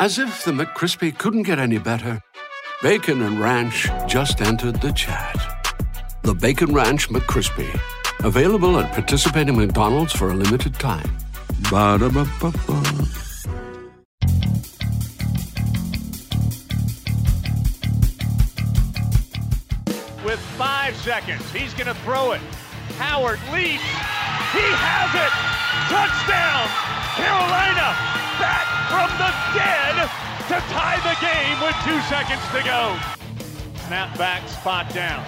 As if the McCrispy couldn't get any better, Bacon and Ranch just entered the chat. The Bacon Ranch McCrispy, available at participating McDonald's for a limited time. Ba-da-ba-ba-ba. with five seconds. He's going to throw it. Howard leaps. He has it. Touchdown. Carolina back from the dead to tie the game with two seconds to go. Snap back, spot down.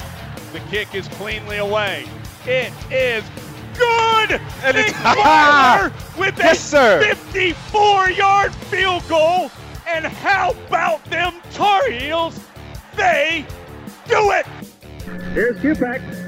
The kick is cleanly away. It is good. And it's- Nick Weiler with Yes, a 54-yard field goal. And how about them Tar Heels? They do it. Here's Kupak.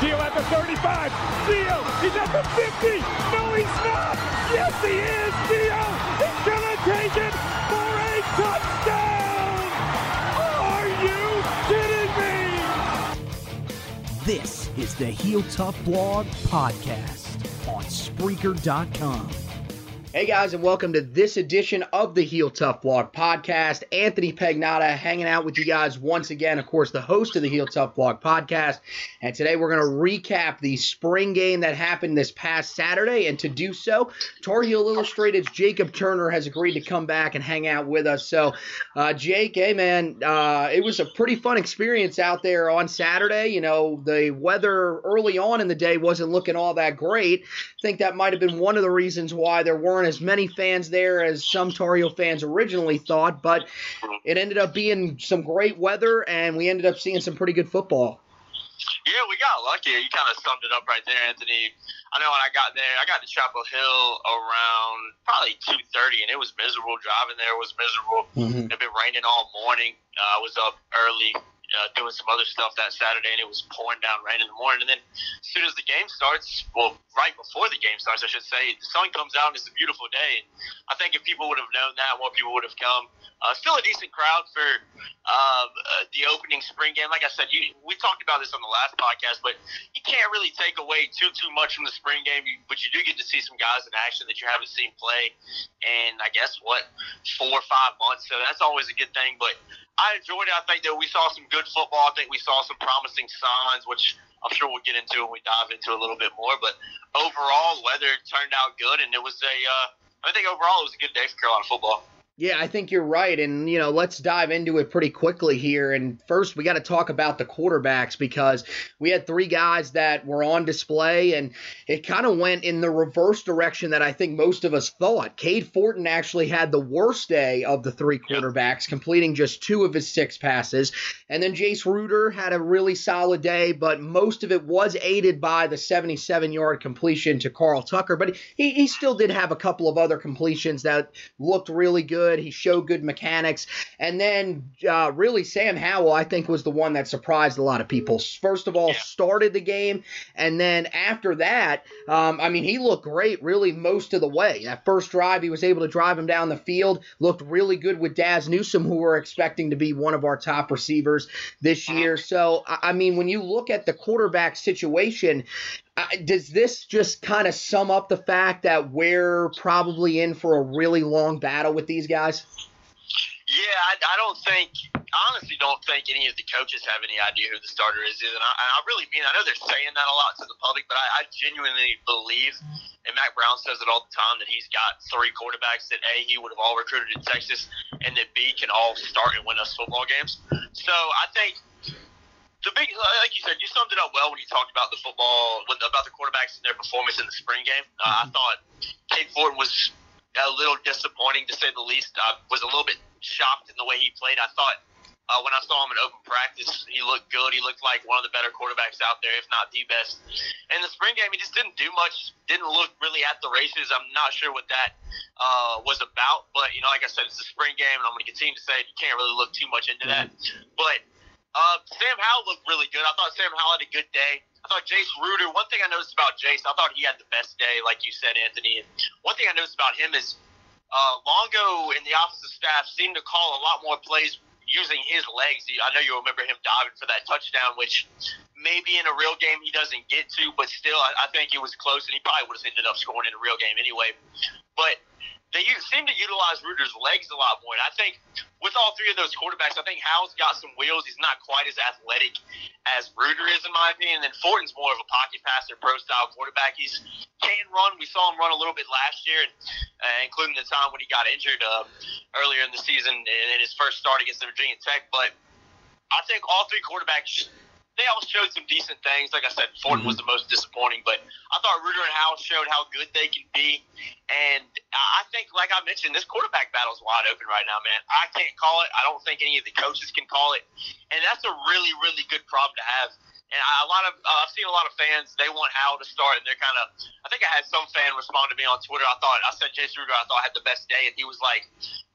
Gio at the 35. Gio, he's at the 50. No, he's not. Yes, he is. Gio, he's going to take it for a touchdown. Are you kidding me? This is the Heel Tough Blog Podcast on Spreaker.com. Hey guys, and welcome to this edition of the Heel Tough Blog podcast. Anthony Pagnotta hanging out with you guys once again. Of course, the host of the Heel Tough Blog podcast. And today we're going to recap the spring game that happened this past Saturday. And to do so, Tar Heel Illustrated's Jacob Turner has agreed to come back and hang out with us. So, uh, Jake, hey man, uh, it was a pretty fun experience out there on Saturday. You know, the weather early on in the day wasn't looking all that great. I think that might have been one of the reasons why there weren't as many fans there as some Tar Heel fans originally thought, but it ended up being some great weather and we ended up seeing some pretty good football. Yeah, we got lucky. You kind of summed it up right there, Anthony. I know when I got there, I got to Chapel Hill around probably two thirty, and it was miserable. Driving there was miserable. Mhm. It had been raining all morning. Uh, I was up early uh, doing some other stuff that Saturday, and it was pouring down rain in the morning. And then as soon as the game starts, well, right before the game starts, I should say, the sun comes out and it's a beautiful day. And I think if people would have known that, more people would have come. Uh, still a decent crowd for uh, uh, the opening spring game. Like I said, you, we talked about this on the last podcast, but you can't really take away too too much from the spring game. But you do get to see some guys in action that you haven't seen play in, I guess, what four or five months. So that's always a good thing. But I enjoyed it. I think that we saw some good football. I think we saw some promising signs, which I'm sure we'll get into when we dive into a little bit more. But overall, weather turned out good, and it was a. Uh, I think overall it was a good day for Carolina football. Yeah, I think you're right. And, you know, let's dive into it pretty quickly here. And first, we got to talk about the quarterbacks because we had three guys that were on display, and it kind of went in the reverse direction that I think most of us thought. Cade Fortin actually had the worst day of the three quarterbacks, completing just two of his six passes. And then Jace Ruder had a really solid day, but most of it was aided by the 77 yard completion to Carl Tucker. But he, he still did have a couple of other completions that looked really good. He showed good mechanics. And then, uh, really, Sam Howell, I think, was the one that surprised a lot of people. First of all, started the game. And then after that, um, I mean, he looked great really most of the way. That first drive, he was able to drive him down the field, looked really good with Dazz Newsome, who we're expecting to be one of our top receivers this year. So, I mean, when you look at the quarterback situation, does this just kind of sum up the fact that we're probably in for a really long battle with these guys? Yeah, I, I don't think, honestly don't think any of the coaches have any idea who the starter is. And I, I really mean, I know they're saying that a lot to the public, but I, I genuinely believe, and Mack Brown says it all the time, that he's got three quarterbacks that A, he would have all recruited in Texas, and that B, can all start and win us football games. So I think the big, like you said, you summed it up well when you talked about the football, when, about the quarterbacks and their performance in the spring game. Uh, I thought Cade Fortin was a little disappointing to say the least. I was a little bit shocked in the way he played. I thought Uh, when I saw him in open practice, he looked good. He looked like one of the better quarterbacks out there, if not the best. In the spring game, he just didn't do much. Didn't look really at the races. I'm not sure what that uh, was about, but you know, like I said, it's a spring game, and I'm going to continue to say it. You can't really look too much into that. But uh, Sam Howell looked really good. I thought Sam Howell had a good day. I thought Jace Ruder. One thing I noticed about Jace, I thought he had the best day, like you said, Anthony. And one thing I noticed about him is uh, Longo and the offensive staff seemed to call a lot more plays using his legs. I know you remember him diving for that touchdown, which maybe in a real game he doesn't get to, but still, I, I think it was close, and he probably would have ended up scoring in a real game anyway. But they seem to utilize Ruder's legs a lot more. And I think with all three of those quarterbacks, I think Howell's got some wheels. He's not quite as athletic as Ruder is, in my opinion. And Fortin's more of a pocket passer, pro style quarterback. He's can run. We saw him run a little bit last year, uh, including the time when he got injured uh, earlier in the season in his first start against the Virginia Tech. But I think all three quarterbacks they all showed some decent things. Like I said, Fortin mm-hmm. was the most disappointing, but I thought Ruder and Howell showed how good they can be. And I think, like I mentioned, this quarterback battle is wide open right now, man. I can't call it. I don't think any of the coaches can call it. And that's a really, really good problem to have and I, a lot of uh, I've seen a lot of fans they want Howell to start, and they're kind of. I think I had some fan respond to me on Twitter. I thought I said Jace Ruder I thought I had the best day, and he was like,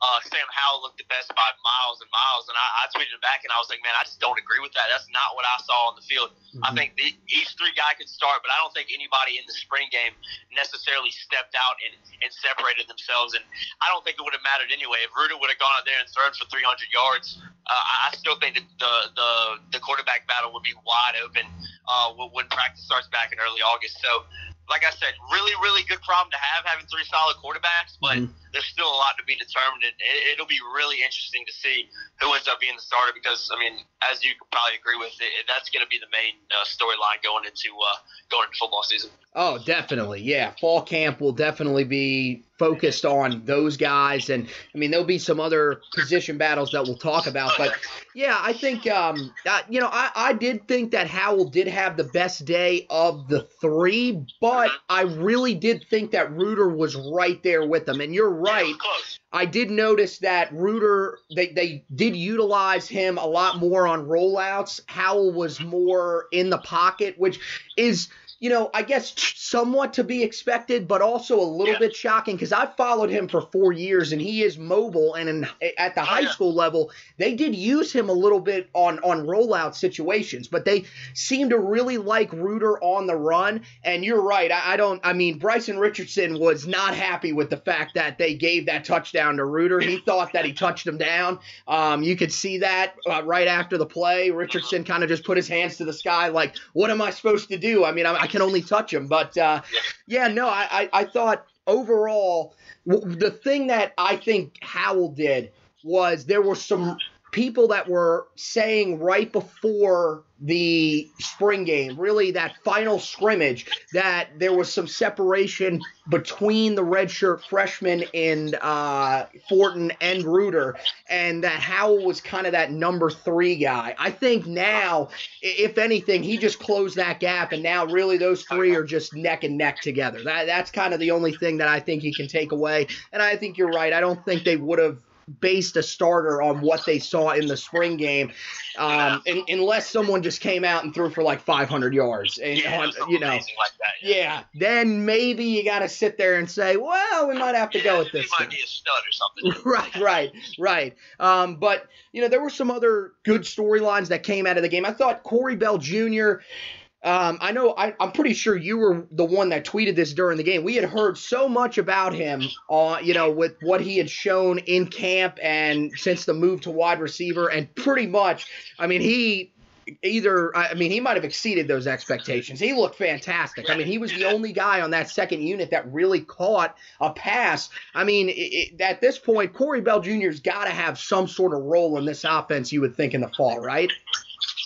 uh, Sam Howell looked the best by miles and miles. And I, I tweeted him back, and I was like, man, I just don't agree with that. That's not what I saw on the field. Mm-hmm. I think the, each three guy could start, but I don't think anybody in the spring game necessarily stepped out and, and separated themselves. And I don't think it would have mattered anyway. If Ruder would have gone out there and thrown for 300 yards, uh, I still think that the, the the quarterback battle would be wide open uh, when practice starts back in early August. So, like I said, really, really good problem to have having three solid quarterbacks, but mm-hmm. There's still a lot to be determined. And it, will be really interesting to see who ends up being the starter because, I mean, as you probably agree with, it, that's going to be the main uh, storyline going into uh, going into football season. Oh, definitely. Yeah. Fall camp will definitely be focused on those guys. And I mean, there'll be some other position battles that we'll talk about. But yeah, I think, um, uh, you know, I, I did think that Howell did have the best day of the three, but I really did think that Ruder was right there with them. And you're right. I did notice that Ruder, they, they did utilize him a lot more on rollouts. Howell was more in the pocket, which is you know, I guess somewhat to be expected, but also a little yeah. bit shocking because I've followed him for four years and he is mobile. And in, at the oh, high yeah. school level, they did use him a little bit on on rollout situations, but they seem to really like Ruder on the run. And you're right. I, I don't. I mean, Bryson Richardson was not happy with the fact that they gave that touchdown to Ruder. He thought that he touched him down. Um, you could see that uh, right after the play. Richardson kind of just put his hands to the sky, like, "What am I supposed to do?" I mean, I, I can only touch him. But uh, yeah, no, I, I, I thought overall the thing that I think Howell did was there were some people that were saying right before the spring game, really that final scrimmage, that there was some separation between the redshirt freshman in uh, Fortin and Ruder, and that Howell was kind of that number three guy. I think now, if anything, he just closed that gap, and now really those three are just neck and neck together. That that's kind of the only thing that I think he can take away. And I think you're right. I don't think they would have based a starter on what they saw in the spring game, um, and, unless someone just came out and threw for like 500 yards. And, yeah, on, you know, like that, yeah. yeah. then maybe you got to sit there and say, well, we might have to yeah, go with this. Might be a stud or something. right, right, right. Um, but you know, there were some other good storylines that came out of the game. I thought Corey Bell Jr. Um, I know I, am pretty sure you were the one that tweeted this during the game. We had heard so much about him, uh, you know, with what he had shown in camp and since the move to wide receiver, and pretty much, I mean, he either I mean he might have exceeded those expectations. He looked fantastic. I mean he was the only guy on that second unit that really caught a pass. I mean it, it, at this point Corey Bell Jr.'s got to have some sort of role in this offense. You would think in the fall, right?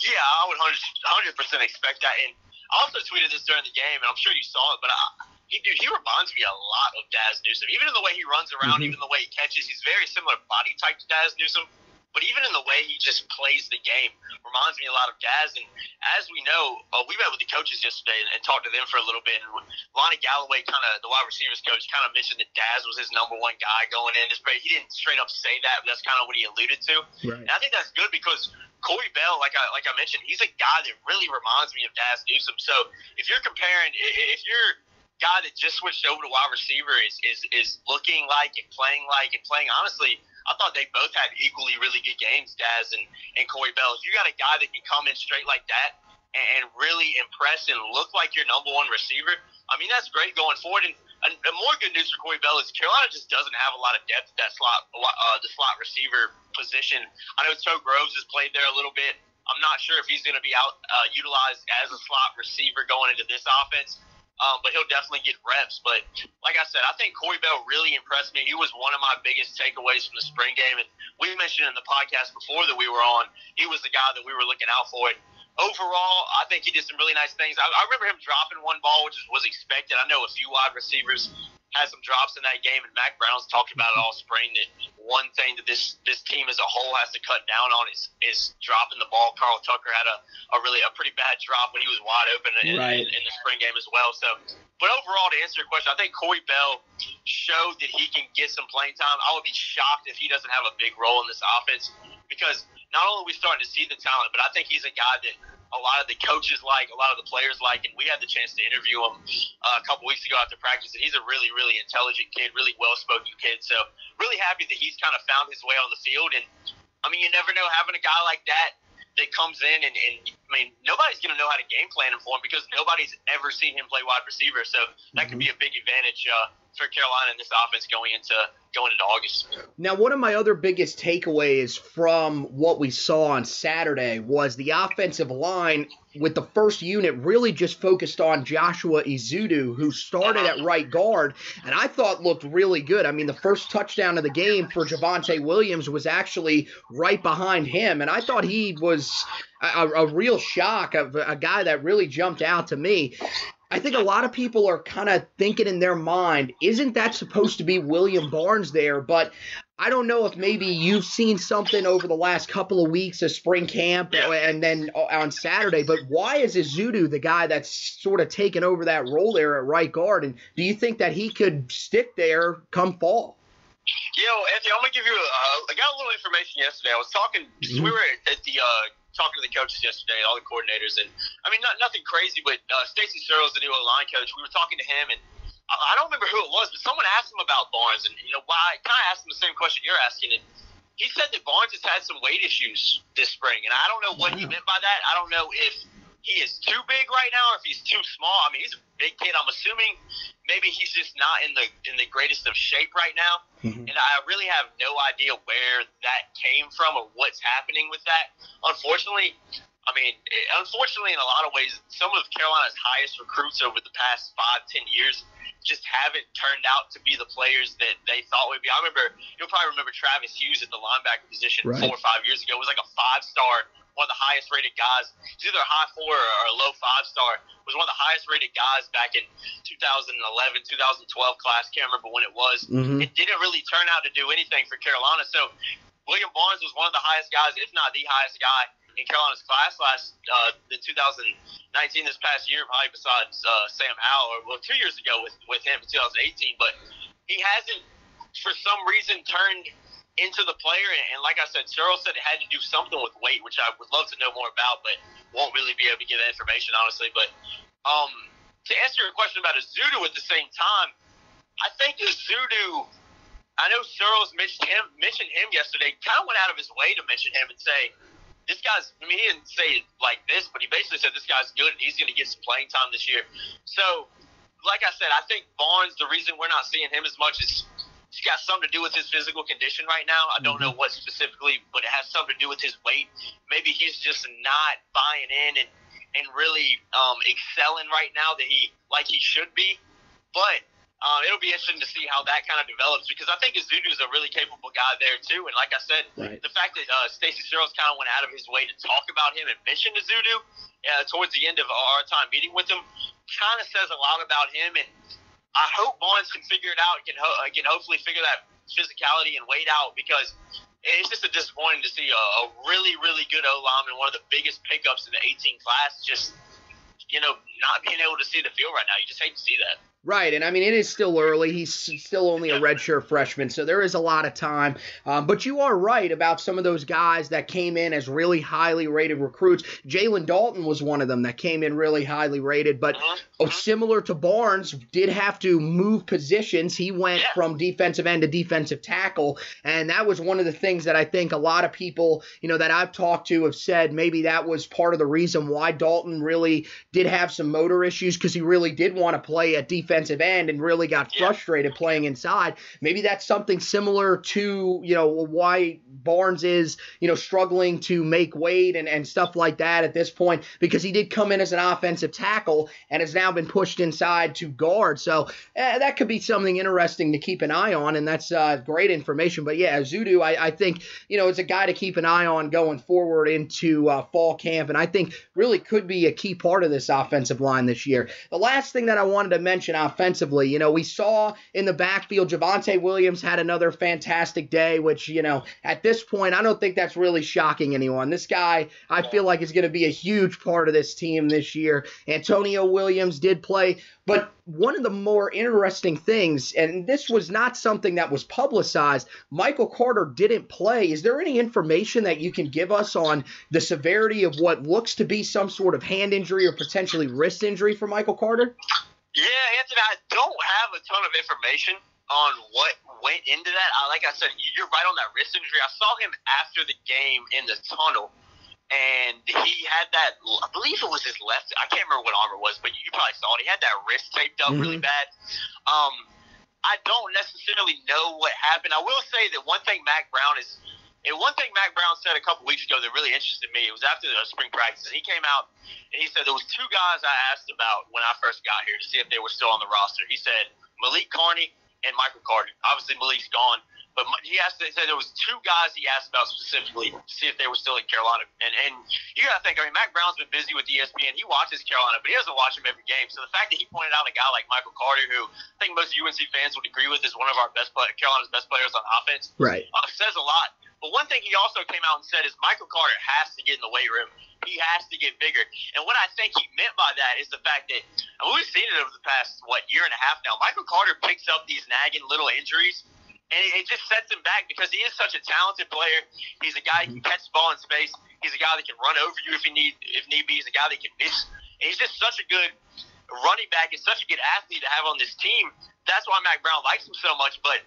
Yeah, I would 100 percent expect that. And I also tweeted this during the game, and I'm sure you saw it, but I, he, dude, he reminds me a lot of Dazz Newsome. Even in the way he runs around, mm-hmm. even the way he catches, he's very similar body type to Dazz Newsome. But even in the way he just plays the game reminds me a lot of Dazz. And as we know, uh, we met with the coaches yesterday and, and talked to them for a little bit. And Lonnie Galloway, kind of the wide receivers coach, kind of mentioned that Dazz was his number one guy going in. He didn't straight up say that, but that's kind of what he alluded to. Right. And I think that's good because Corey Bell, like I like I mentioned, he's a guy that really reminds me of Dazz Newsome. So if you're comparing, if you're guy that just switched over to wide receiver is is is looking like and playing like and playing honestly I thought they both had equally really good games, Dazz and, and Corey Bell. If you got a guy that can come in straight like that and, and really impress and look like your number one receiver, I mean, that's great going forward. And, and, and more good news for Corey Bell is Carolina just doesn't have a lot of depth at that slot, uh, the slot receiver position. I know Toe Groves has played there a little bit. I'm not sure if he's going to be out uh, utilized as a slot receiver going into this offense um, but he'll definitely get reps. But like I said, I think Corey Bell really impressed me. He was one of my biggest takeaways from the spring game, and we mentioned in the podcast before that we were on, he was the guy that we were looking out for. And overall, I think he did some really nice things. I, I remember him dropping one ball, which was expected. I know a few wide receivers had some drops in that game, and Mack Brown's talked about it all spring. That one thing that this this team as a whole has to cut down on is is dropping the ball. Carl Tucker had a, a really a pretty bad drop when he was wide open in, right. in, in the spring game as well. So, but overall, to answer your question, I think Corey Bell showed that he can get some playing time. I would be shocked if he doesn't have a big role in this offense because not only are we starting to see the talent, but I think he's a guy that a lot of the coaches like, a lot of the players like, and we had the chance to interview him uh, a couple weeks ago after practice. And he's a really, really intelligent kid, really well-spoken kid. So really happy that he's kind of found his way on the field. And I mean, you never know having a guy like that that comes in and, and I mean nobody's going to know how to game plan him for him because nobody's ever seen him play wide receiver. So that could be a big advantage uh, for Carolina in this offense going into going into August. Now, one of my other biggest takeaways from what we saw on Saturday was the offensive line with the first unit really just focused on Joshua Ezeudu, who started at right guard, and I thought looked really good. I mean, the first touchdown of the game for Javonte Williams was actually right behind him, and I thought he was a, a real shock, of a guy that really jumped out to me. I think a lot of people are kind of thinking in their mind, isn't that supposed to be William Barnes there? But I don't know if maybe you've seen something over the last couple of weeks of spring camp and then on Saturday. But why is Ezeudu the guy that's sort of taken over that role there at right guard? And do you think that he could stick there come fall? Yo, Anthony, I'm gonna give you. Uh, I got a little information yesterday. I was talking. Mm-hmm. We were at the uh, talking to the coaches yesterday, all the coordinators, and I mean, not nothing crazy, but uh, Stacy Searels, the new line coach, we were talking to him, and I, I don't remember who it was, but someone asked him about Barnes, and you know, why? Kind of asked him the same question you're asking, and he said that Barnes has had some weight issues this spring, and I don't know what he meant by that. I don't know if he is too big right now or if he's too small. I mean, he's a big kid. I'm assuming maybe he's just not in the in the greatest of shape right now. Mm-hmm. And I really have no idea where that came from or what's happening with that. Unfortunately, I mean, unfortunately, in a lot of ways, some of Carolina's highest recruits over the past five, ten years just haven't turned out to be the players that they thought would be. I remember, you'll probably remember Travis Hughes at the linebacker position right. four or five years ago. It was like a five star one of the highest rated guys. He's either a high four or a low five star. Was one of the highest rated guys back in 2011, 2012 class. Can't remember when it was. Mm-hmm. It didn't really turn out to do anything for Carolina. So William Barnes was one of the highest guys, if not the highest guy in Carolina's class last uh, in 2019 this past year, probably besides uh, Sam Howell, or well, two years ago with with him in 2018. But he hasn't, for some reason, turned into the player. And, like I said, Searels said it had to do something with weight, which I would love to know more about, but won't really be able to get that information, honestly. But um, to answer your question about Ezeudu at the same time, I think Ezeudu, I know Searels mentioned him, mentioned him yesterday, kind of went out of his way to mention him and say, this guy's, I mean, he didn't say it like this, but he basically said this guy's good and he's going to get some playing time this year. So, like I said, I think Barnes, the reason we're not seeing him as much is it's got something to do with his physical condition right now. I don't know mm-hmm. what specifically, but it has something to do with his weight. Maybe he's just not buying in and and really um, excelling right now that he like he should be. But um, it'll be interesting to see how that kind of develops because I think Ezeudu is a really capable guy there too. And like I said, right. the fact that uh, Stacy Searels kind of went out of his way to talk about him and mention Ezeudu uh, towards the end of our time meeting with him kind of says a lot about him and I hope Barnes can figure it out. Can ho- uh, can hopefully figure that physicality and weight out because it's just a disappointing to see a, a really, really good O lineman, one of the biggest pickups in the 18 class, just you know not being able to see the field right now. You just hate to see that. Right, and I mean it is still early. He's still only a redshirt freshman, so there is a lot of time. Um, but you are right about some of those guys that came in as really highly rated recruits. Jalen Dalton was one of them that came in really highly rated, but mm-hmm. similar to Barnes, did have to move positions. He went from defensive end to defensive tackle, and that was one of the things that I think a lot of people, you know, that I've talked to have said maybe that was part of the reason why Dalton really did have some motor issues because he really did want to play at defense defensive end and really got frustrated yeah. playing inside. Maybe that's something similar to, you know, why Barnes is, you know, struggling to make weight and, and stuff like that at this point because he did come in as an offensive tackle and has now been pushed inside to guard. So eh, that could be something interesting to keep an eye on, and that's uh, great information. But yeah, Zudu, I, I, think, you know, it's a guy to keep an eye on going forward into uh, fall camp, and I think really could be a key part of this offensive line this year. The last thing that I wanted to mention offensively. You know, we saw in the backfield, Javonte Williams had another fantastic day, which, you know, at this point, I don't think that's really shocking anyone. This guy, I feel like, is going to be a huge part of this team this year. Antonio Williams did play, but one of the more interesting things, and this was not something that was publicized, Michael Carter didn't play. Is there any information that you can give us on the severity of what looks to be some sort of hand injury or potentially wrist injury for Michael Carter? Yeah, Anthony, I don't have a ton of information on what went into that. I, like I said, you're right on that wrist injury. I saw him after the game in the tunnel, and he had that. I believe it was his left. I can't remember what arm it was, but you probably saw it. He had that wrist taped up mm-hmm. really bad. Um, I don't necessarily know what happened. I will say that one thing Mack Brown is and one thing Mack Brown said a couple weeks ago that really interested me, it was after the spring practice. He came out and he said there was two guys I asked about when I first got here to see if they were still on the roster. He said Malik Carney and Michael Carter. Obviously Malik's gone, but he asked. He said there was two guys he asked about specifically to see if they were still in Carolina. And and you gotta think. I mean, Mack Brown's been busy with ESPN. He watches Carolina, but he doesn't watch them every game. So the fact that he pointed out a guy like Michael Carter, who I think most UNC fans would agree with is one of our best play, Carolina's best players on offense, right, uh, says a lot. But one thing he also came out and said is Michael Carter has to get in the weight room. He has to get bigger. And what I think he meant by that is the fact that and we've seen it over the past what year and a half now. Michael Carter picks up these nagging little injuries and it, just sets him back because he is such a talented player. He's a guy who mm-hmm. can catch the ball in space. He's a guy that can run over you if he need if need be. He's a guy that can miss. And he's just such a good running back and such a good athlete to have on this team. That's why Mack Brown likes him so much. But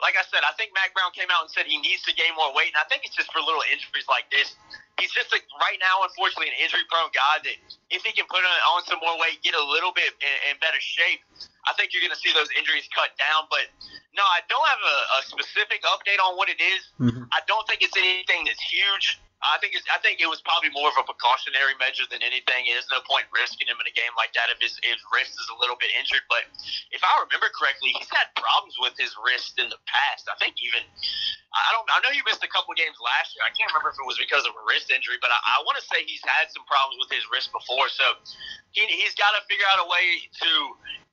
like I said, I think Mack Brown came out and said he needs to gain more weight, and I think it's just for little injuries like this. He's just like right now, unfortunately, an injury-prone guy. That if he can put on some more weight, get a little bit in, in better shape, I think you're going to see those injuries cut down. But no, I don't have a, a specific update on what it is. Mm-hmm. I don't think it's anything that's huge. I think I think it was probably more of a precautionary measure than anything. There's no point risking him in a game like that if his, his wrist is a little bit injured. But if I remember correctly, he's had problems with his wrist in the past. I think even I don't I know he missed a couple games last year. I can't remember if it was because of a wrist injury, but I, I want to say he's had some problems with his wrist before. So he he's got to figure out a way to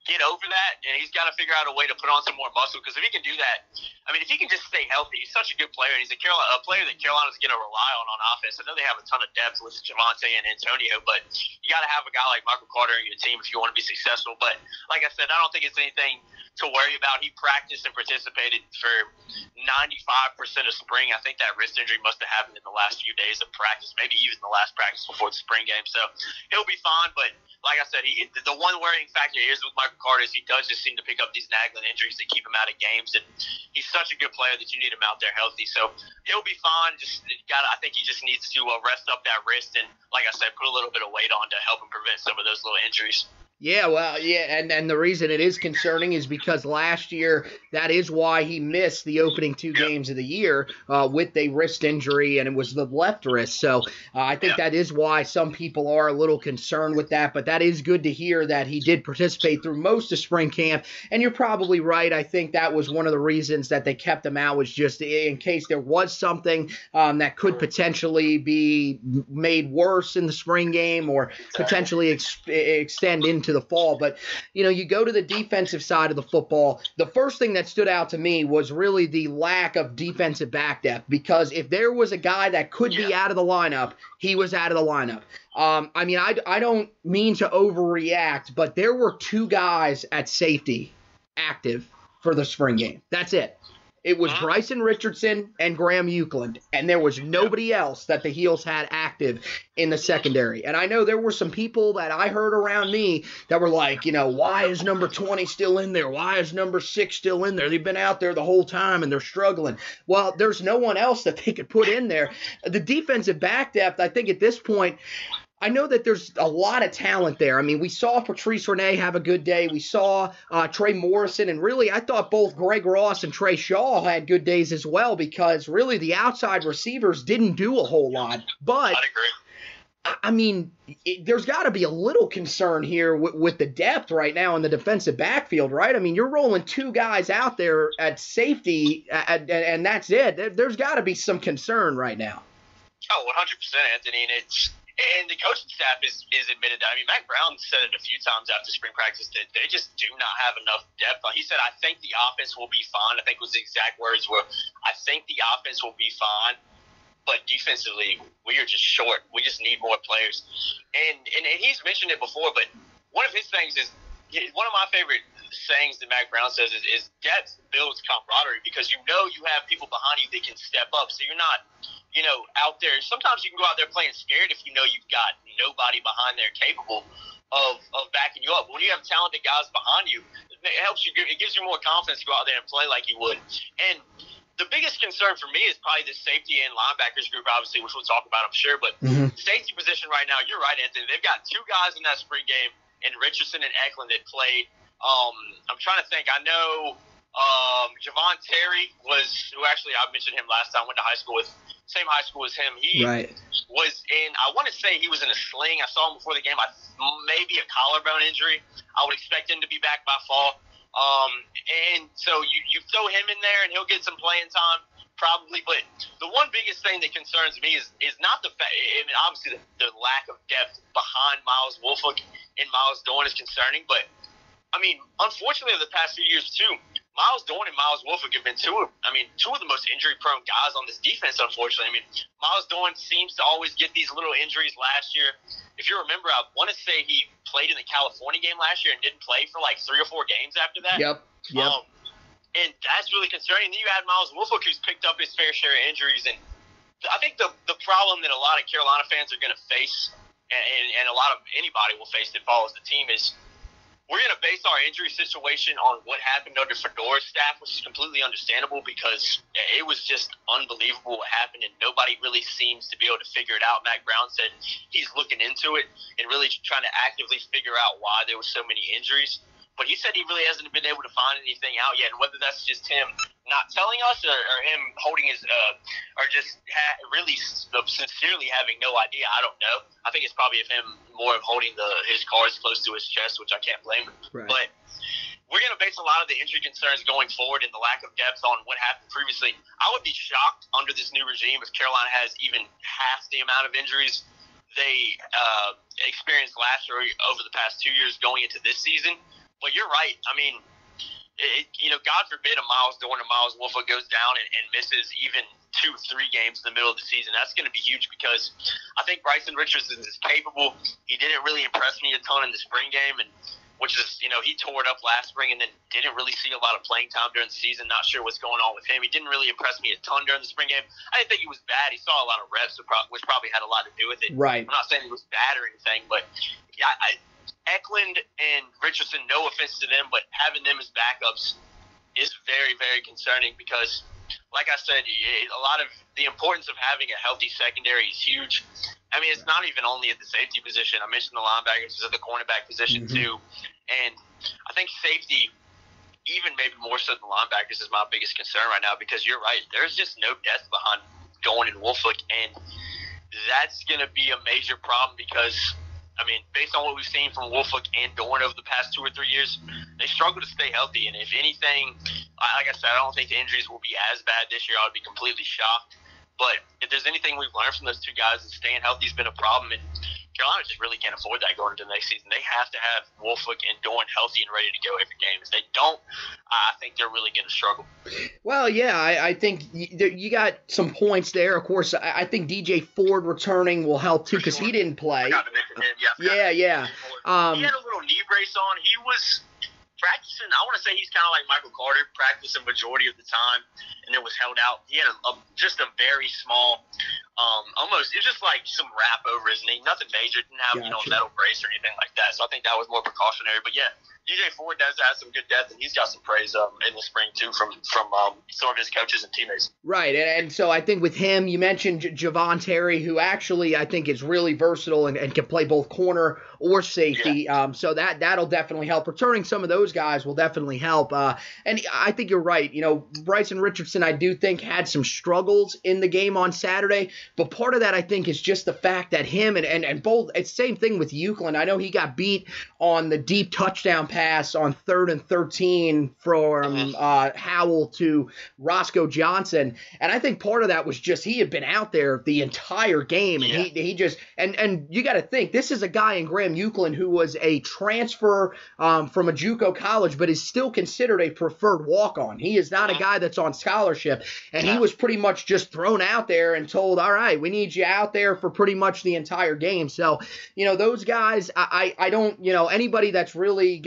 get over that, and he's got to figure out a way to put on some more muscle. Because if he can do that, I mean, if he can just stay healthy, he's such a good player, and he's a, Carolina, a player that Carolina's going to rely on on offense. I know they have a ton of depth with Javonte and Antonio, but you got to have a guy like Michael Carter in your team if you want to be successful. But like I said, I don't think it's anything to worry about. He practiced and participated for 95% of spring. I think that wrist injury must have happened in the last few days of practice, maybe even the last practice before the spring game. So he'll be fine. But like I said, he, the one worrying factor is with Michael Carter is he does just seem to pick up these nagging injuries that keep him out of games. And he's such a good player that you need him out there healthy. So he'll be fine. Just got. I think he just needs to uh, rest up that wrist and, like I said, put a little bit of weight on to help him prevent some of those little injuries. Yeah, well, yeah, and, and the reason it is concerning is because last year that is why he missed the opening two games of the year uh, with a wrist injury, and it was the left wrist. So uh, I think that is why some people are a little concerned with that. But that is good to hear that he did participate through most of spring camp, and you're probably right. I think that was one of the reasons that they kept him out was just in case there was something um, that could potentially be made worse in the spring game or potentially ex- extend into into the fall. But, you know, you go to the defensive side of the football. The first thing that stood out to me was really the lack of defensive back depth because if there was a guy that could be out of the lineup, he was out of the lineup. Um, I mean, I, I don't mean to overreact, but there were two guys at safety active for the spring game. That's it. It was Bryson Richardson and Graham Euclid, and there was nobody else that the Heels had active in the secondary. And I know there were some people that I heard around me that were like, you know, why is number 20 still in there? Why is number six still in there? They've been out there the whole time and they're struggling. Well, there's no one else that they could put in there. The defensive back depth, I think at this point, I know that there's a lot of talent there. I mean, we saw Patrice Rene have a good day. We saw uh, Trey Morrison, and really, I thought both Greg Ross and Trey Shaw had good days as well because really the outside receivers didn't do a whole lot. But I'd agree. I mean, it, there's got to be a little concern here with, with the depth right now in the defensive backfield, right? I mean, you're rolling two guys out there at safety, at, and that's it. There, there's got to be some concern right now. Oh, 100%, Anthony. And it's and the coaching staff is, is admitted that. I mean, Mack Brown said it a few times after spring practice that they just do not have enough depth. He said, I think the offense will be fine. I think was the exact words were, I think the offense will be fine. But defensively, we are just short. We just need more players. And, and, and he's mentioned it before, but one of his things is one of my favorite sayings that Mack Brown says is, is depth builds camaraderie because you know you have people behind you that can step up. So you're not, you know, out there. Sometimes you can go out there playing scared if you know you've got nobody behind there capable of, of backing you up. When you have talented guys behind you, it helps you. It gives you more confidence to go out there and play like you would. And the biggest concern for me is probably the safety and linebackers group, obviously, which we'll talk about, I'm sure. But Mhm. safety position right now, you're right, Anthony. They've got two guys in that spring game, in Richardson and Eklund, that played. Um, I'm trying to think. I know um, Javon Terry was, who actually I mentioned him last time. Went to high school with same high school as him. He Right. was in. I want to say he was in a sling. I saw him before the game. I maybe a collarbone injury. I would expect him to be back by fall. Um, and so you you throw him in there, and he'll get some playing time probably. But the one biggest thing that concerns me is is not the fact. I mean, obviously the, the lack of depth behind Myles Wolfolk and Myles Dorn is concerning, but I mean, unfortunately, over the past few years too, Myles Dorn and Myles Wolfolk have been two of, I mean, two of the most injury-prone guys on this defense. Unfortunately, I mean, Myles Dorn seems to always get these little injuries. Last year, if you remember, I want to say he played in the California game last year and didn't play for like three or four games after that. Yep. Yep. Um, and that's really concerning. Then you add Myles Wolfolk, who's picked up his fair share of injuries, and I think the the problem that a lot of Carolina fans are going to face, and, and, and a lot of anybody will face that follows the team, is we're going to base our injury situation on what happened under Fedora's staff, which is completely understandable because it was just unbelievable what happened, and nobody really seems to be able to figure it out. Mack Brown said he's looking into it and really trying to actively figure out why there were so many injuries. But he said he really hasn't been able to find anything out yet, and whether that's just him not telling us or, or him holding his, uh, or just ha- really sincerely having no idea, I don't know. I think it's probably of him more of holding the his cards close to his chest, which I can't blame him. Right. But we're going to base a lot of the injury concerns going forward and the lack of depth on what happened previously. I would be shocked under this new regime if Carolina has even half the amount of injuries they uh, experienced last year over the past two years going into this season. But you're right. I mean, it, you know, God forbid a Myles Dorn or Myles Wolfolk goes down and, and misses even two, three games in the middle of the season. That's going to be huge because I think Bryson Richardson is capable. He didn't really impress me a ton in the spring game, and which is, you know, he tore it up last spring and then didn't really see a lot of playing time during the season. Not sure what's going on with him. He didn't really impress me a ton during the spring game. I didn't think he was bad. He saw a lot of reps, which probably had a lot to do with it. Right. I'm not saying he was bad or anything, but yeah, I, Eklund and Richardson, no offense to them, but having them as backups is very, very concerning because, like I said, a lot of the importance of having a healthy secondary is huge. I mean, it's not even only at the safety position. I mentioned the linebackers, it's at the cornerback position Mhm. too, and I think safety, even maybe more so than linebackers, is my biggest concern right now because you're right. There's just no depth behind Dorn and Wolfolk, and that's going to be a major problem because, I mean, based on what we've seen from Wolfolk and Dorn over the past two or three years, they struggle to stay healthy. And if anything, like I said, I don't think the injuries will be as bad this year. I would be completely shocked. But if there's anything we've learned from those two guys, is staying healthy has been a problem. And Carolina just really can't afford that going into the next season. They have to have Wolfolk and Dorn healthy and ready to go every game. If they don't, I think they're really going to struggle. Well, yeah, I, I think you, you got some points there. Of course, I, I think DJ Ford returning will help too because he didn't play. Forgot to him. Yeah, Yeah, yeah. Um, he had a little knee brace on. He was practicing. I want to say he's kind of like Michael Carter, practicing majority of the time, and then was held out. He had a, a just a very small, um, almost it was just like some wrap over his knee. Nothing major. Didn't have you know a metal brace or anything like that. So I think that was more precautionary. But yeah, DJ Ford does have some good depth, and he's got some praise um, in the spring too from from um, some of his coaches and teammates. Right, and, and so I think with him, you mentioned J- Javon Terry, who actually I think is really versatile and, and can play both corner or safety. Um, so that that'll definitely help. Returning some of those guys will definitely help. Uh, and I think you're right. You know, Bryson Richardson, I do think had some struggles in the game on Saturday, but part of that I think is just the fact that him and and, and both. It's same thing with Euclid. I know he got beat on the deep touchdown pass on third and thirteen from uh, Howell to Roscoe Johnson, and I think part of that was just he had been out there the entire game, and he he just and and you got to think this is a guy in Graham Euclid who was a transfer um, from a JUCO college, but is still considered a preferred walk on. He is not a guy that's on scholarship, and he was pretty much just thrown out there and told, all right, we need you out there for pretty much the entire game. So you know those guys, I I, I don't you know anybody that's really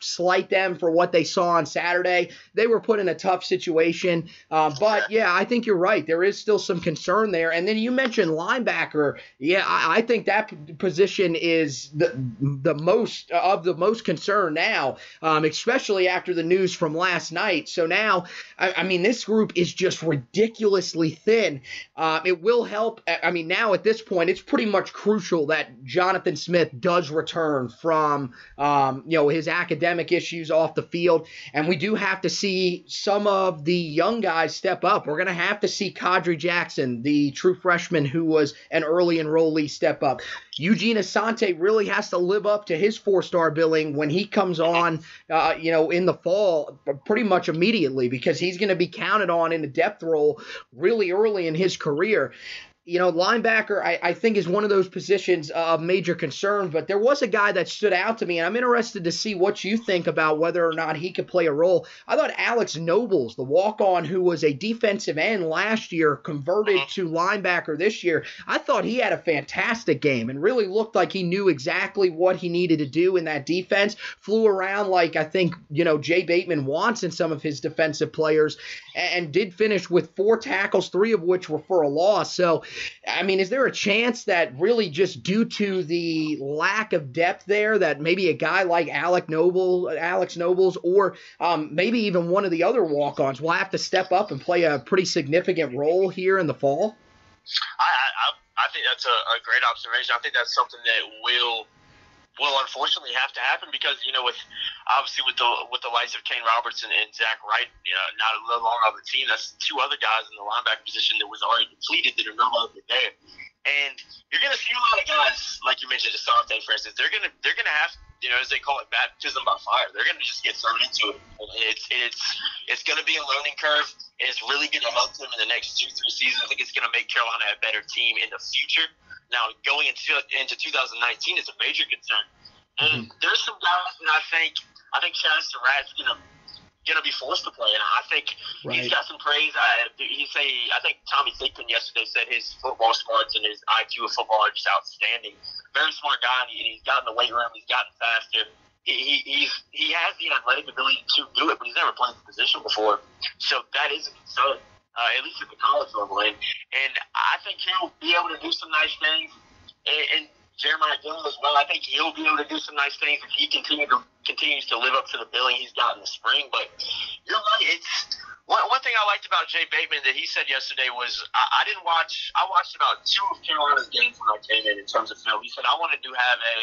slight them for what they saw on Saturday. They were put in a tough situation, uh, but yeah, I think you're right. There is still some concern there. And then you mentioned linebacker. Yeah, I, I think that position is the the most of the most concern now, um, especially after the news from last night. So now, I, I mean, this group is just ridiculously thin. Uh, it will help. I mean, now at this point, it's pretty much crucial that Jonathan Smith does return from um, you know his academic issues off the field, and we do have to see some of the young guys step up. We're gonna have to see Khadry Jackson, the true freshman who was an early enrollee, step up. Eugene Asante really has to live up to his four-star billing when he comes on, uh, you know, in the fall, pretty much immediately because he's going to be counted on in a depth role really early in his career you know, linebacker, I, I think, is one of those positions of major concern. But there was a guy that stood out to me, and I'm interested to see what you think about whether or not he could play a role. I thought Alex Nobles, the walk on who was a defensive end last year, converted uh-huh. to linebacker this year, I thought he had a fantastic game and really looked like he knew exactly what he needed to do in that defense. Flew around like I think, you know, Jay Bateman wants in some of his defensive players, and did finish with four tackles, three of which were for a loss. So, I mean, is there a chance that really just due to the lack of depth there, that maybe a guy like Alec Noble, Alex Nobles, or um, maybe even one of the other walk-ons will have to step up and play a pretty significant role here in the fall? I, I, I think that's a, a great observation. I think that's something that will will unfortunately have to happen because you know with obviously with the with the likes of Kane Robertson and Zach Wright, you know, not no longer on the team. That's two other guys in the linebacker position that was already depleted that are no longer there. And you're gonna see a lot of guys like you mentioned, Asante, for instance. They're gonna they're gonna have you know as they call it baptism by fire. They're gonna just get thrown into it. And it's it's it's gonna be a learning curve. And it's really gonna help them in the next two three seasons. I think it's gonna make Carolina a better team in the future. Now going into into 2019 is a major concern. And mm-hmm. there's some guys that I think I think Chaz Surratt's gonna gonna be forced to play, and I think Right. he's got some praise. I, he say I think Tommy Thigpen yesterday said his football smarts and his IQ of football are just outstanding. Very smart guy, and he- he's gotten the weight room, he's gotten faster. He, he, he's he has the athletic ability to do it, but he's never played the position before, so that is a concern. Uh, at least at the college level, and and I think he'll be able to do some nice things. And, and Jeremiah Dillon as well. I think he'll be able to do some nice things if he continue to continues to live up to the billing he's got in the spring. But you're right. It's one, one thing I liked about Jay Bateman that he said yesterday was I, I didn't watch. I watched about two of Carolina's games when I came in in terms of film. He said I wanted to have a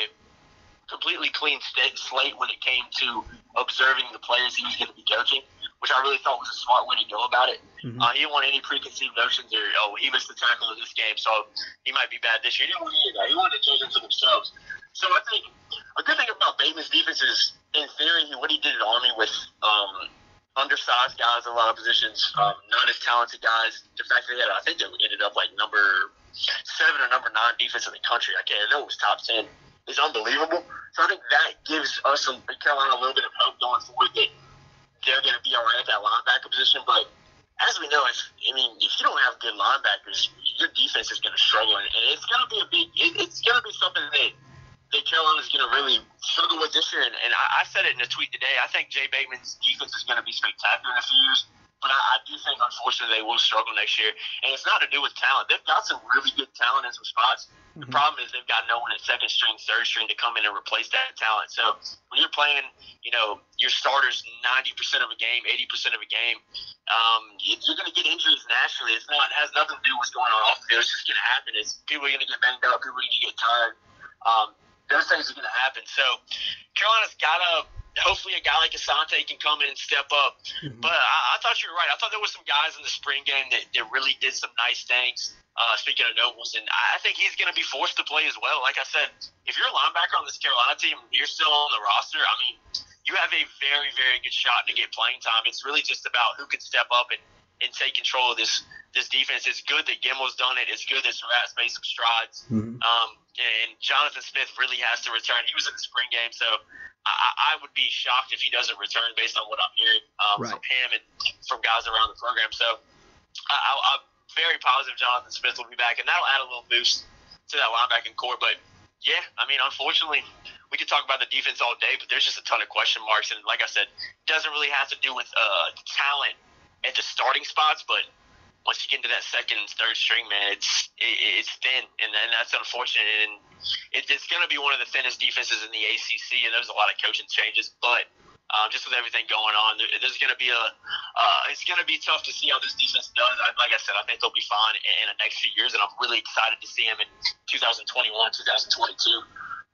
completely clean slate when it came to observing the players he was going to be coaching, which I really thought was a smart way to go about it. Uh, he didn't want any preconceived notions or, oh, he missed the tackle in this game, so he might be bad this year. He didn't want any of that. He wanted to change it to themselves. So I think a good thing about Bateman's defense is, in theory, what he did at Army with um, undersized guys in a lot of positions, um, not as talented guys. The fact that they had, I think they ended up like number seven or number nine defense in the country. I can't. I know it was top ten. It's unbelievable. So I think that gives us some Carolina a little bit of hope going forward that they're going to be all right at that linebacker position. But as we know, if I mean, if you don't have good linebackers, your defense is going to struggle, and it's going to be a big. It, it's going to be something that that Carolina's going to really struggle with this year. And, and I, I said it in a tweet today. I think Jay Bateman's defense is going to be spectacular in a few years. But I, I do think, unfortunately, they will struggle next year. And it's not to do with talent. They've got some really good talent in some spots. The mm-hmm. problem is they've got no one at second string, third string to come in and replace that talent. So when you're playing, you know, your starters 90% of a game, 80% of a game, um, you're going to get injuries naturally. It's not it has nothing to do with what's going on off the field. It's just going to happen. It's people are going to get banged up. People are going to get tired. Um, those things are going to happen. So Carolina's got to. Hopefully, a guy like Asante can come in and step up. Mm-hmm. But I, I thought you were right. I thought there were some guys in the spring game that, that really did some nice things. Uh, speaking of Nobles, and I think he's going to be forced to play as well. Like I said, if you're a linebacker on this Carolina team, you're still on the roster. I mean, you have a very, very good shot to get playing time. It's really just about who can step up and, and take control of this this defense. It's good that Gemmel's done it. It's good that Surratt's made some strides. Mm-hmm. Um, and Jonathan Smith really has to return. He was in the spring game, so I, I would be shocked if he doesn't return based on what I'm hearing um, right. from him and from guys around the program. So I, I'm very positive Jonathan Smith will be back, and that'll add a little boost to that linebacking core. But yeah, I mean, unfortunately, we could talk about the defense all day, but there's just a ton of question marks. And like I said, it doesn't really have to do with uh, talent at the starting spots, but once you get into that second and third string, man, it's it, it's thin, and, and that's unfortunate. And it, it's going to be one of the thinnest defenses in the ACC, and there's a lot of coaching changes. But um, just with everything going on, there, there's going to be a uh, it's going to be tough to see how this defense does. I, like I said, I think they'll be fine in, in the next few years, and I'm really excited to see them in 2021, 2022.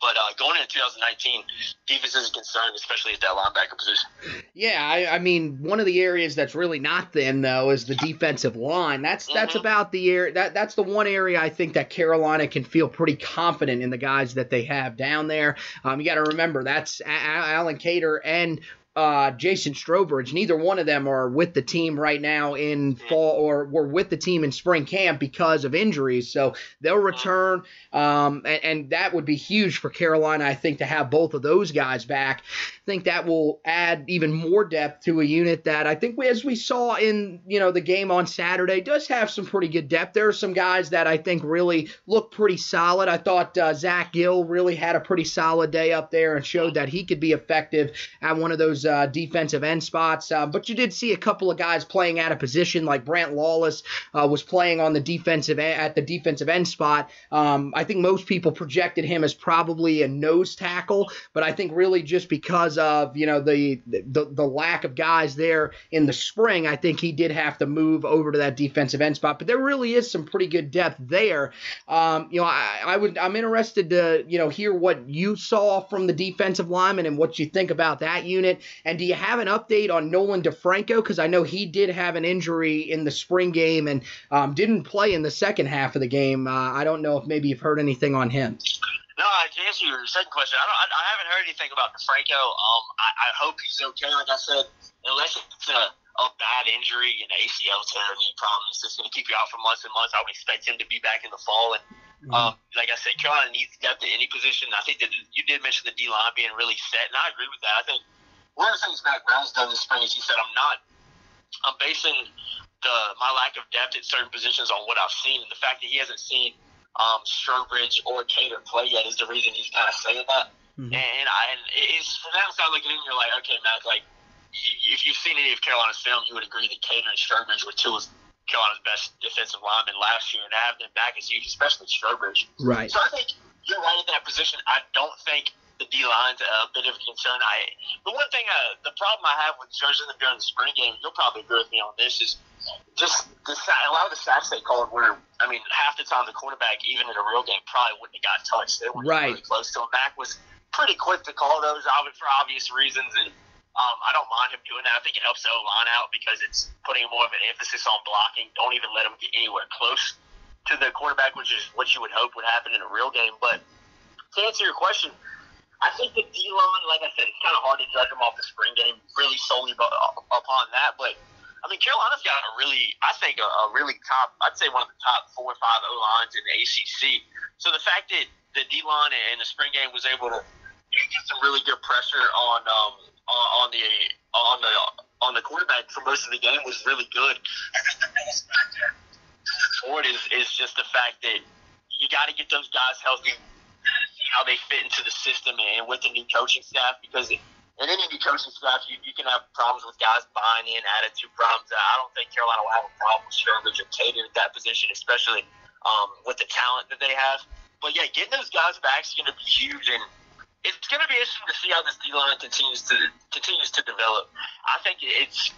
But uh, going into 2019, defense is a concern, especially at that linebacker position. Yeah, I, I, mean, one of the areas that's really not thin though is the defensive line. That's that's mm-hmm. about the area that that's the one area I think that Carolina can feel pretty confident in the guys that they have down there. Um, you got to remember that's Allen Cater and uh, Jason Strowbridge. Neither one of them are with the team right now in fall or were with the team in spring camp because of injuries. So they'll return, um, and, and, that would be huge for Carolina, I think, to have both of those guys back. I think that will add even more depth to a unit that I think, we, as we saw in you know the game on Saturday, does have some pretty good depth. There are some guys that I think really look pretty solid. I thought uh, Xach Gill really had a pretty solid day up there and showed that he could be effective at one of those uh, defensive end spots. Uh, but you did see a couple of guys playing out of position, like Brant Lawless uh, was playing on the defensive at the defensive end spot. Um, I think most people projected him as probably a nose tackle, but I think really just because of you know the the, the lack of guys there in the spring, I think he did have to move over to that defensive end spot. But there really is some pretty good depth there. Um, you know, I, I would I'm interested to you know hear what you saw from the defensive lineman and what you think about that unit. And do you have an update on Nolan DeFranco? Because I know he did have an injury in the spring game and um, didn't play in the second half of the game. Uh, I don't know if maybe you've heard anything on him. No, to answer your second question, I, don't, I, I haven't heard anything about DeFranco. Um, I, I hope he's okay. Like I said, unless it's a, a bad injury, and ACL tear, knee problem, it's just going to keep you out for months and months. I would expect him to be back in the fall. And mm-hmm. um, like I said, Carolina needs depth at any position. I think that you did mention the D line being really set, and I agree with that. I think one of the things Mack Brown's done this spring is he said, I'm not, I'm basing the my lack of depth at certain positions on what I've seen. And the fact that he hasn't seen um, Strowbridge or Cater play yet is the reason he's kind of saying that. Mm-hmm. And, I, and it's from that side looking in, you're like, okay, Mack, like, if you've seen any of Carolina's film, you would agree that Cater and Strowbridge were two of Carolina's best defensive linemen last year, and to have them back is huge, especially Strowbridge. Right. So I think you're right at that position. I don't think – the D line's a bit of a concern. I the one thing, uh, the problem I have with judging them during the spring game, you'll probably agree with me on this, is just the a lot of the sacks they called were, I mean, half the time the quarterback, even in a real game, probably wouldn't have got touched. They weren't right. really close to him. Mack was pretty quick to call those, for obvious reasons, and um, I don't mind him doing that. I think it helps the O line out because it's putting more of an emphasis on blocking. Don't even let him get anywhere close to the quarterback, which is what you would hope would happen in a real game. But to answer your question, I think the D line, like I said, it's kind of hard to judge them off the spring game really solely upon that. But I mean, Carolina's got a really, I think, a, a really top, I'd say one of the top four or five O lines in the ACC. So the fact that the D line in the spring game was able to get some really good pressure on um, on the on the on the quarterback for most of the game was really good. I think the biggest factor is is just the fact that you got to get those guys healthy, how they fit into the system and with the new coaching staff because. In any new coaching staff, you, you can have problems with guys buying in, attitude problems. I don't think Carolina will have a problem with Strowbridge or Cater at that position, especially um, with the talent that they have. But yeah, getting those guys back is going to be huge, and it's going to be interesting to see how this D line continues to continues to develop. I think it's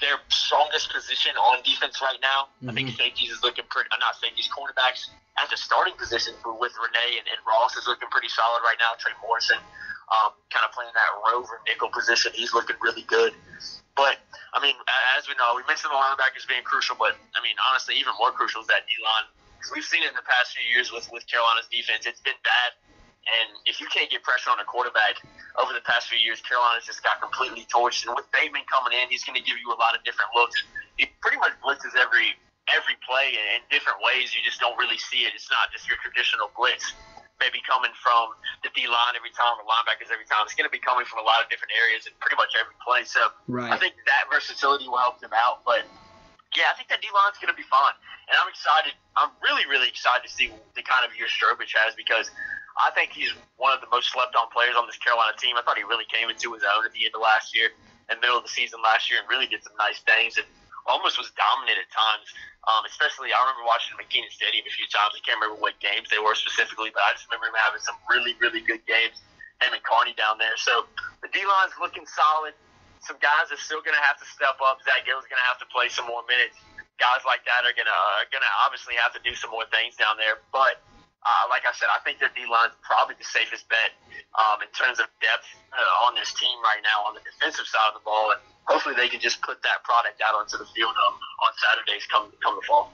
their strongest position on defense right now. Mm-hmm. I think mm-hmm. safeties is looking pretty. I'm not safeties, cornerbacks at the starting position with Rene and, and Ross is looking pretty solid right now. Trey Morrison um, kind of playing that rover nickel position. He's looking really good. But I mean, as we know, we mentioned the linebackers being crucial, but I mean, honestly, even more crucial is that D line. We've seen it in the past few years with with Carolina's defense. It's been bad, and if you can't get pressure on a quarterback over the past few years, Carolina's just got completely torched. And with Bateman coming in, he's going to give you a lot of different looks. He pretty much blitzes every every play in different ways. You just don't really see it. It's not just your traditional blitz maybe coming from the D line every time or linebackers every time. It's going to be coming from a lot of different areas in pretty much every play. So right. I think that versatility will help them out. But yeah, I think that D line's going to be fun, and I'm excited. I'm really, really excited to see the kind of year Strowbridge has because I think he's one of the most slept on players on this Carolina team. I thought he really came into his own at the end of last year and middle of the season last year and really did some nice things and almost was dominant at times. Um, especially, I remember watching McKennan Stadium a few times. I can't remember what games they were specifically, but I just remember him having some really, really good games. Him and Carney down there. So the D line's looking solid. Some guys are still going to have to step up. Xach Gill's going to have to play some more minutes. Guys like that are going to are going to obviously have to do some more things down there. But uh, like I said, I think their D line's probably the safest bet um, in terms of depth uh, on this team right now on the defensive side of the ball. And hopefully they can just put that product out onto the field um, on Saturdays come come the fall.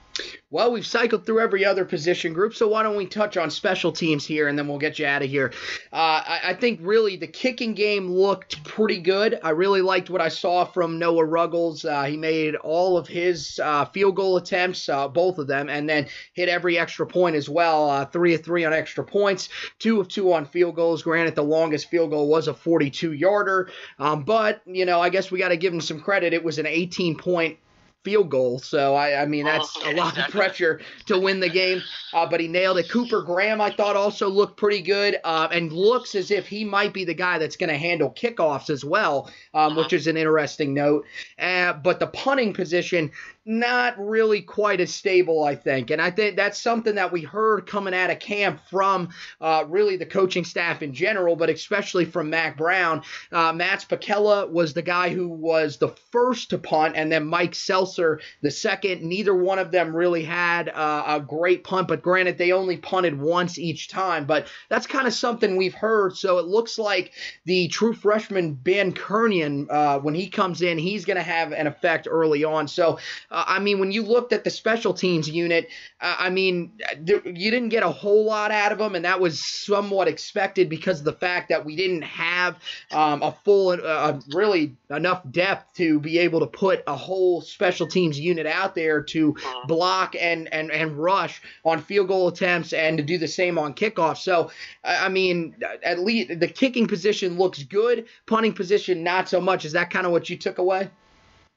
Well, we've cycled through every other position group, so why don't we touch on special teams here, and then we'll get you out of here. Uh, I, I, think really the kicking game looked pretty good. I really liked what I saw from Noah Ruggles. Uh, he made all of his uh, field goal attempts, uh, both of them, and then hit every extra point as well. Uh, three of three on extra points, two of two on field goals. Granted, the longest field goal was a 42 yarder, um, but you know I guess we got to give him some credit. It was an 18 point field goal. So I, I mean that's a lot of pressure to win the game. Uh, but he nailed it. Cooper Graham I thought also looked pretty good uh, and looks as if he might be the guy that's going to handle kickoffs as well, um, which is an interesting note. Uh, but the punting position not really quite as stable, I think. And I think that's something that we heard coming out of camp from uh, really the coaching staff in general, but especially from Mack Brown. Uh, Matt Pacella was the guy who was the first to punt, and then Mike Seltzer the second. Neither one of them really had uh, a great punt, but granted, they only punted once each time. But that's kind of something we've heard. So it looks like the true freshman Ben Kiernan, uh, when he comes in, he's going to have an effect early on. So uh, I mean, when you looked at the special teams unit, uh, I mean, you didn't get a whole lot out of them, and that was somewhat expected because of the fact that we didn't have um, a full, uh, really enough depth to be able to put a whole special teams unit out there to uh-huh. block and and and rush on field goal attempts and to do the same on kickoff. So, I mean, at least the kicking position looks good, punting position not so much. Is that kind of what you took away?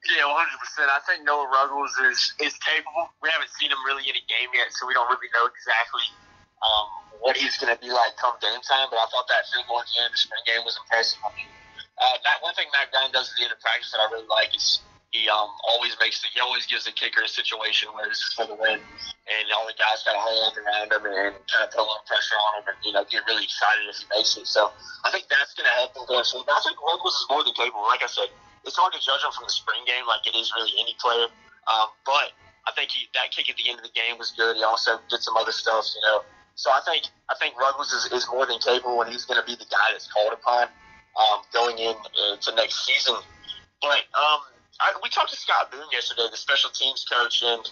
Yeah, 100%. I think Noah Ruggles is, is capable. We haven't seen him really in a game yet, so we don't really know exactly um, what he's going to be like come game time. But I thought that field goal at the end of the spring game was impressive. I mean, uh, that one thing Mack Brown does at the end of practice that I really like is he um, always makes the, he always gives the kicker a situation where it's for the win, and all the guys got to hold around him and, kind of put a little pressure on him, and you know get really excited if he makes it. So I think that's going to help him going forward. I think Ruggles is more than capable. Like I said, it's hard to judge him from the spring game like it is really any player. Um, but I think he, that kick at the end of the game was good. He also did some other stuff, you know. So I think I think Ruggles is, is more than capable, and he's going to be the guy that's called upon um, going in uh, next season. But um, I, we talked to Scott Boone yesterday, the special teams coach, and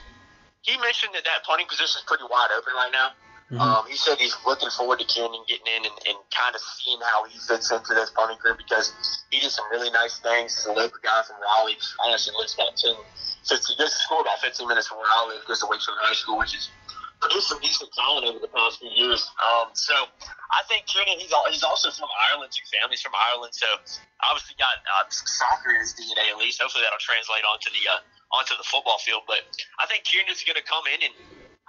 he mentioned that that punting position is pretty wide open right now. Mm-hmm. Um, he said he's looking forward to Kiernan getting in and, and kind of seeing how he fits into this punting group because he did some really nice things. He's a local guy from Raleigh. Honestly, lives about 10, 15, goes to school about 15 minutes from where I live, goes to Wakefield High School, which is produced some decent talent over the past few years. Um, so I think Kiernan, he's he's also from Ireland. Two families from Ireland, so obviously got uh, soccer in his DNA at least. Hopefully that'll translate onto the uh, onto the football field. But I think Kiernan going to come in and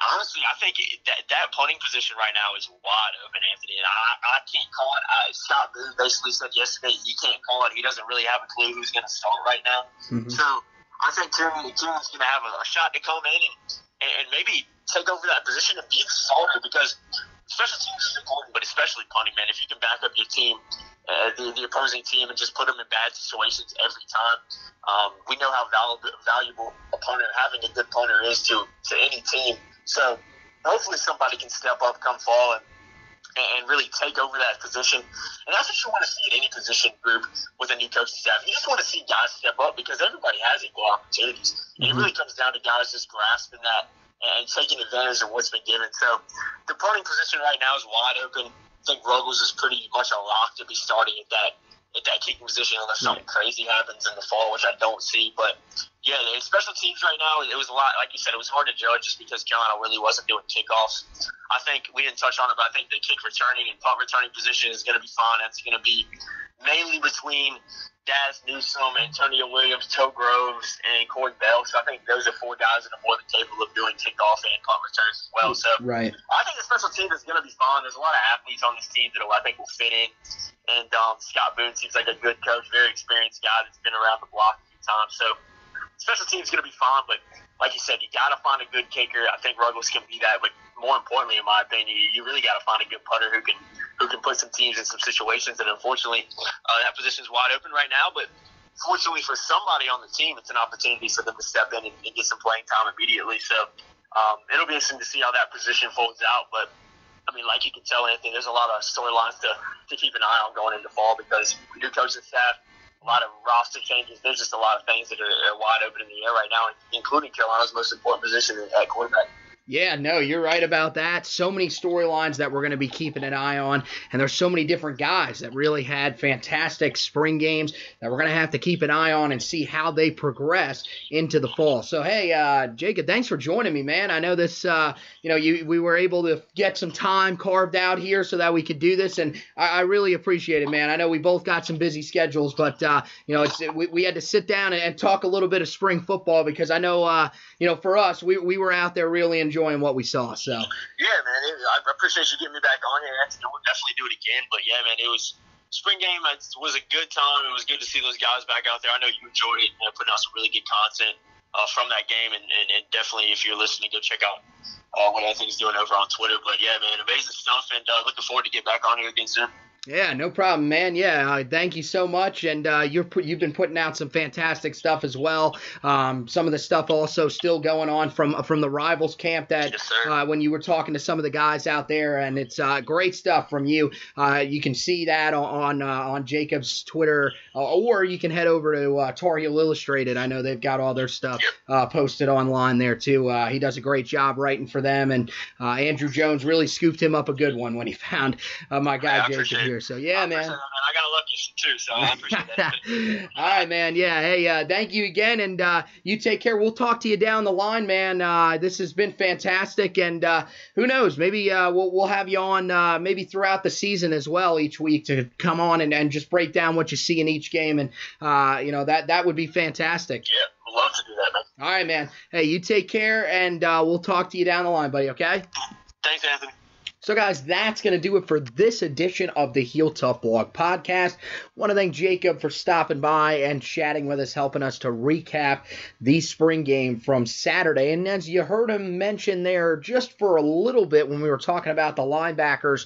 honestly, I think that that punting position right now is wide open, Anthony. And I, I can't call it. I, Scott Boone basically said yesterday he can't call it. He doesn't really have a clue who's going to start right now. Mm-hmm. So I think Kiernan, Kiernan's going to have a, a shot to come in and, and maybe take over that position and be the starter because special teams is important, but especially punting, man. If you can back up your team, uh, the, the opposing team, and just put them in bad situations every time, um, we know how valuable, valuable a punter having a good punter is to to any team. So hopefully somebody can step up come fall and and really take over that position. And that's what you want to see in any position group with a new coaching staff. You just want to see guys step up because everybody has equal opportunities. Mm-hmm. it really comes down to guys just grasping that and taking advantage of what's been given. So the punting position right now is wide open. I think Ruggles is pretty much a lock to be starting at that at that kicking position unless something crazy happens in the fall, which I don't see. But yeah, the special teams right now, it was a lot. Like you said, it was hard to judge just because Carolina really wasn't doing kickoffs. I think we didn't touch on it, but I think the kick returning and punt returning position is going to be fine. That's going to be mainly between Dazz Newsome, Antonio Williams, Toe Groves, and Corey Bell. So I think those are four guys that are more than capable of doing kickoff and punt returns as well. So right. I think the special team is going to be fun. There's a lot of athletes on this team that I think will fit in. And um, Scott Boone seems like a good coach, very experienced guy that's been around the block a few times. So special teams going to be fun, but like you said, you got to find a good kicker. I think Ruggles can be that, but more importantly, in my opinion, you really got to find a good putter who can who can put some teams in some situations. And unfortunately, uh, that position is wide open right now. But fortunately for somebody on the team, it's an opportunity for them to step in and, and get some playing time immediately. So um, it'll be interesting to see how that position folds out. But I mean, like you can tell, Anthony, there's a lot of storylines to, to keep an eye on going into fall because new coaching staff, a lot of roster changes. There's just a lot of things that are, are wide open in the air right now, including Carolina's most important position at quarterback. Yeah, no, you're right about that. So many storylines that we're going to be keeping an eye on, and there's so many different guys that really had fantastic spring games that we're going to have to keep an eye on and see how they progress into the fall. So, hey, uh, Jacob, thanks for joining me, man. I know this, uh, you know, you we were able to get some time carved out here so that we could do this, and I, I really appreciate it, man. I know we both got some busy schedules, but uh, you know, it's we, we had to sit down and, and, talk a little bit of spring football because I know, uh, you know, for us, we we were out there really enjoying what we saw. So yeah, man, it, I appreciate you getting me back on here. We'll definitely do it again. But yeah, man, it was spring game. It was a good time. It was good to see those guys back out there. I know you enjoyed it, putting out some really good content uh, from that game, and, and, and, definitely if you're listening, go check out uh, what Anthony's doing over on Twitter. But yeah, man, amazing stuff, and uh, looking forward to get back on here again soon. Yeah, no problem, man. Yeah, uh, thank you so much, and uh, you're you've been putting out some fantastic stuff as well. Um, some of the stuff also still going on from from the rivals camp that yes, uh, when you were talking to some of the guys out there, and it's uh, great stuff from you. Uh, you can see that on on, uh, on Jacob's Twitter, or you can head over to Tar Heel Illustrated. I know they've got all their stuff posted online there too. he does a great job writing for them, and Andrew Jones really scooped him up a good one when he found my guy Jacob here. So yeah, man. man. I got lucky too, so I appreciate that. All right, man. Yeah. Hey, uh, thank you again, and uh, you take care. We'll talk to you down the line, man. Uh, this has been fantastic, and uh, who knows? Maybe uh, we'll we'll have you on uh, maybe throughout the season as well each week to come on and, and just break down what you see in each game, and you know that that would be fantastic. Yeah, love to do that, man. All right, man. Hey, you take care, and we'll talk to you down the line, buddy. Okay. Thanks, Anthony. So, guys, that's going to do it for this edition of the Heel Tough Blog podcast. Want to thank Jacob for stopping by and chatting with us, helping us to recap the spring game from Saturday. And as you heard him mention there just for a little bit when we were talking about the linebackers,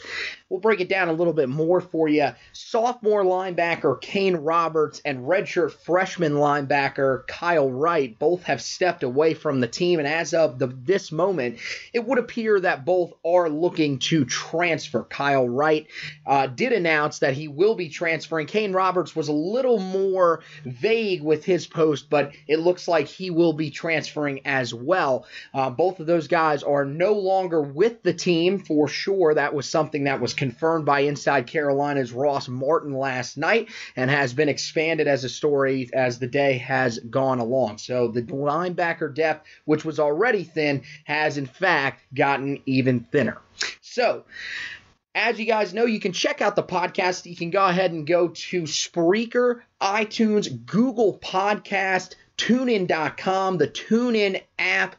We'll break it down a little bit more for you. Sophomore linebacker Kane Roberts and redshirt freshman linebacker Kyle Wright both have stepped away from the team, and as of the, this moment, it would appear that both are looking to transfer. Kyle Wright uh, did announce that he will be transferring. Kane Roberts was a little more vague with his post, but it looks like he will be transferring as well. Uh, both of those guys are no longer with the team for sure. That was something that was confirmed by Inside Carolina's Ross Martin last night and has been expanded as a story as the day has gone along. So the linebacker depth, which was already thin, has in fact gotten even thinner. So, as you guys know, you can check out the podcast. You can go ahead and go to Spreaker, iTunes, Google Podcast, TuneIn.com, the TuneIn app,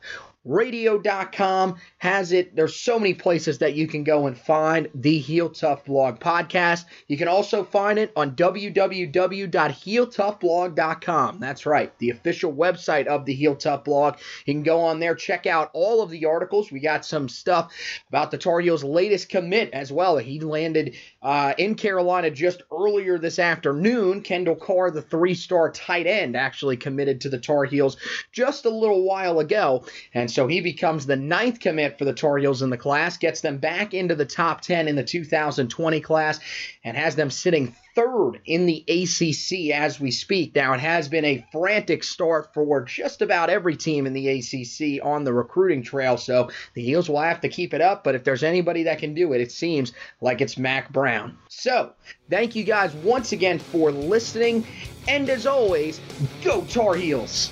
radio.com has it. There's so many places that you can go and find the Heel Tough Blog podcast. You can also find it on www.heeltoughblog.com. That's right, the official website of the Heel Tough Blog. You can go on there, check out all of the articles. We got some stuff about the Tar Heels' latest commit as well. He landed uh, in Carolina just earlier this afternoon. Kendall Carr, the three star tight end, actually committed to the Tar Heels just a little while ago. And so he becomes the ninth commit for the Tar Heels in the class, gets them back into the top 10 in the 2020 class, and has them sitting third in the ACC as we speak. Now, it has been a frantic start for just about every team in the ACC on the recruiting trail, so the Heels will have to keep it up. But if there's anybody that can do it, it seems like it's Mack Brown. So, thank you guys once again for listening, and as always, go Tar Heels!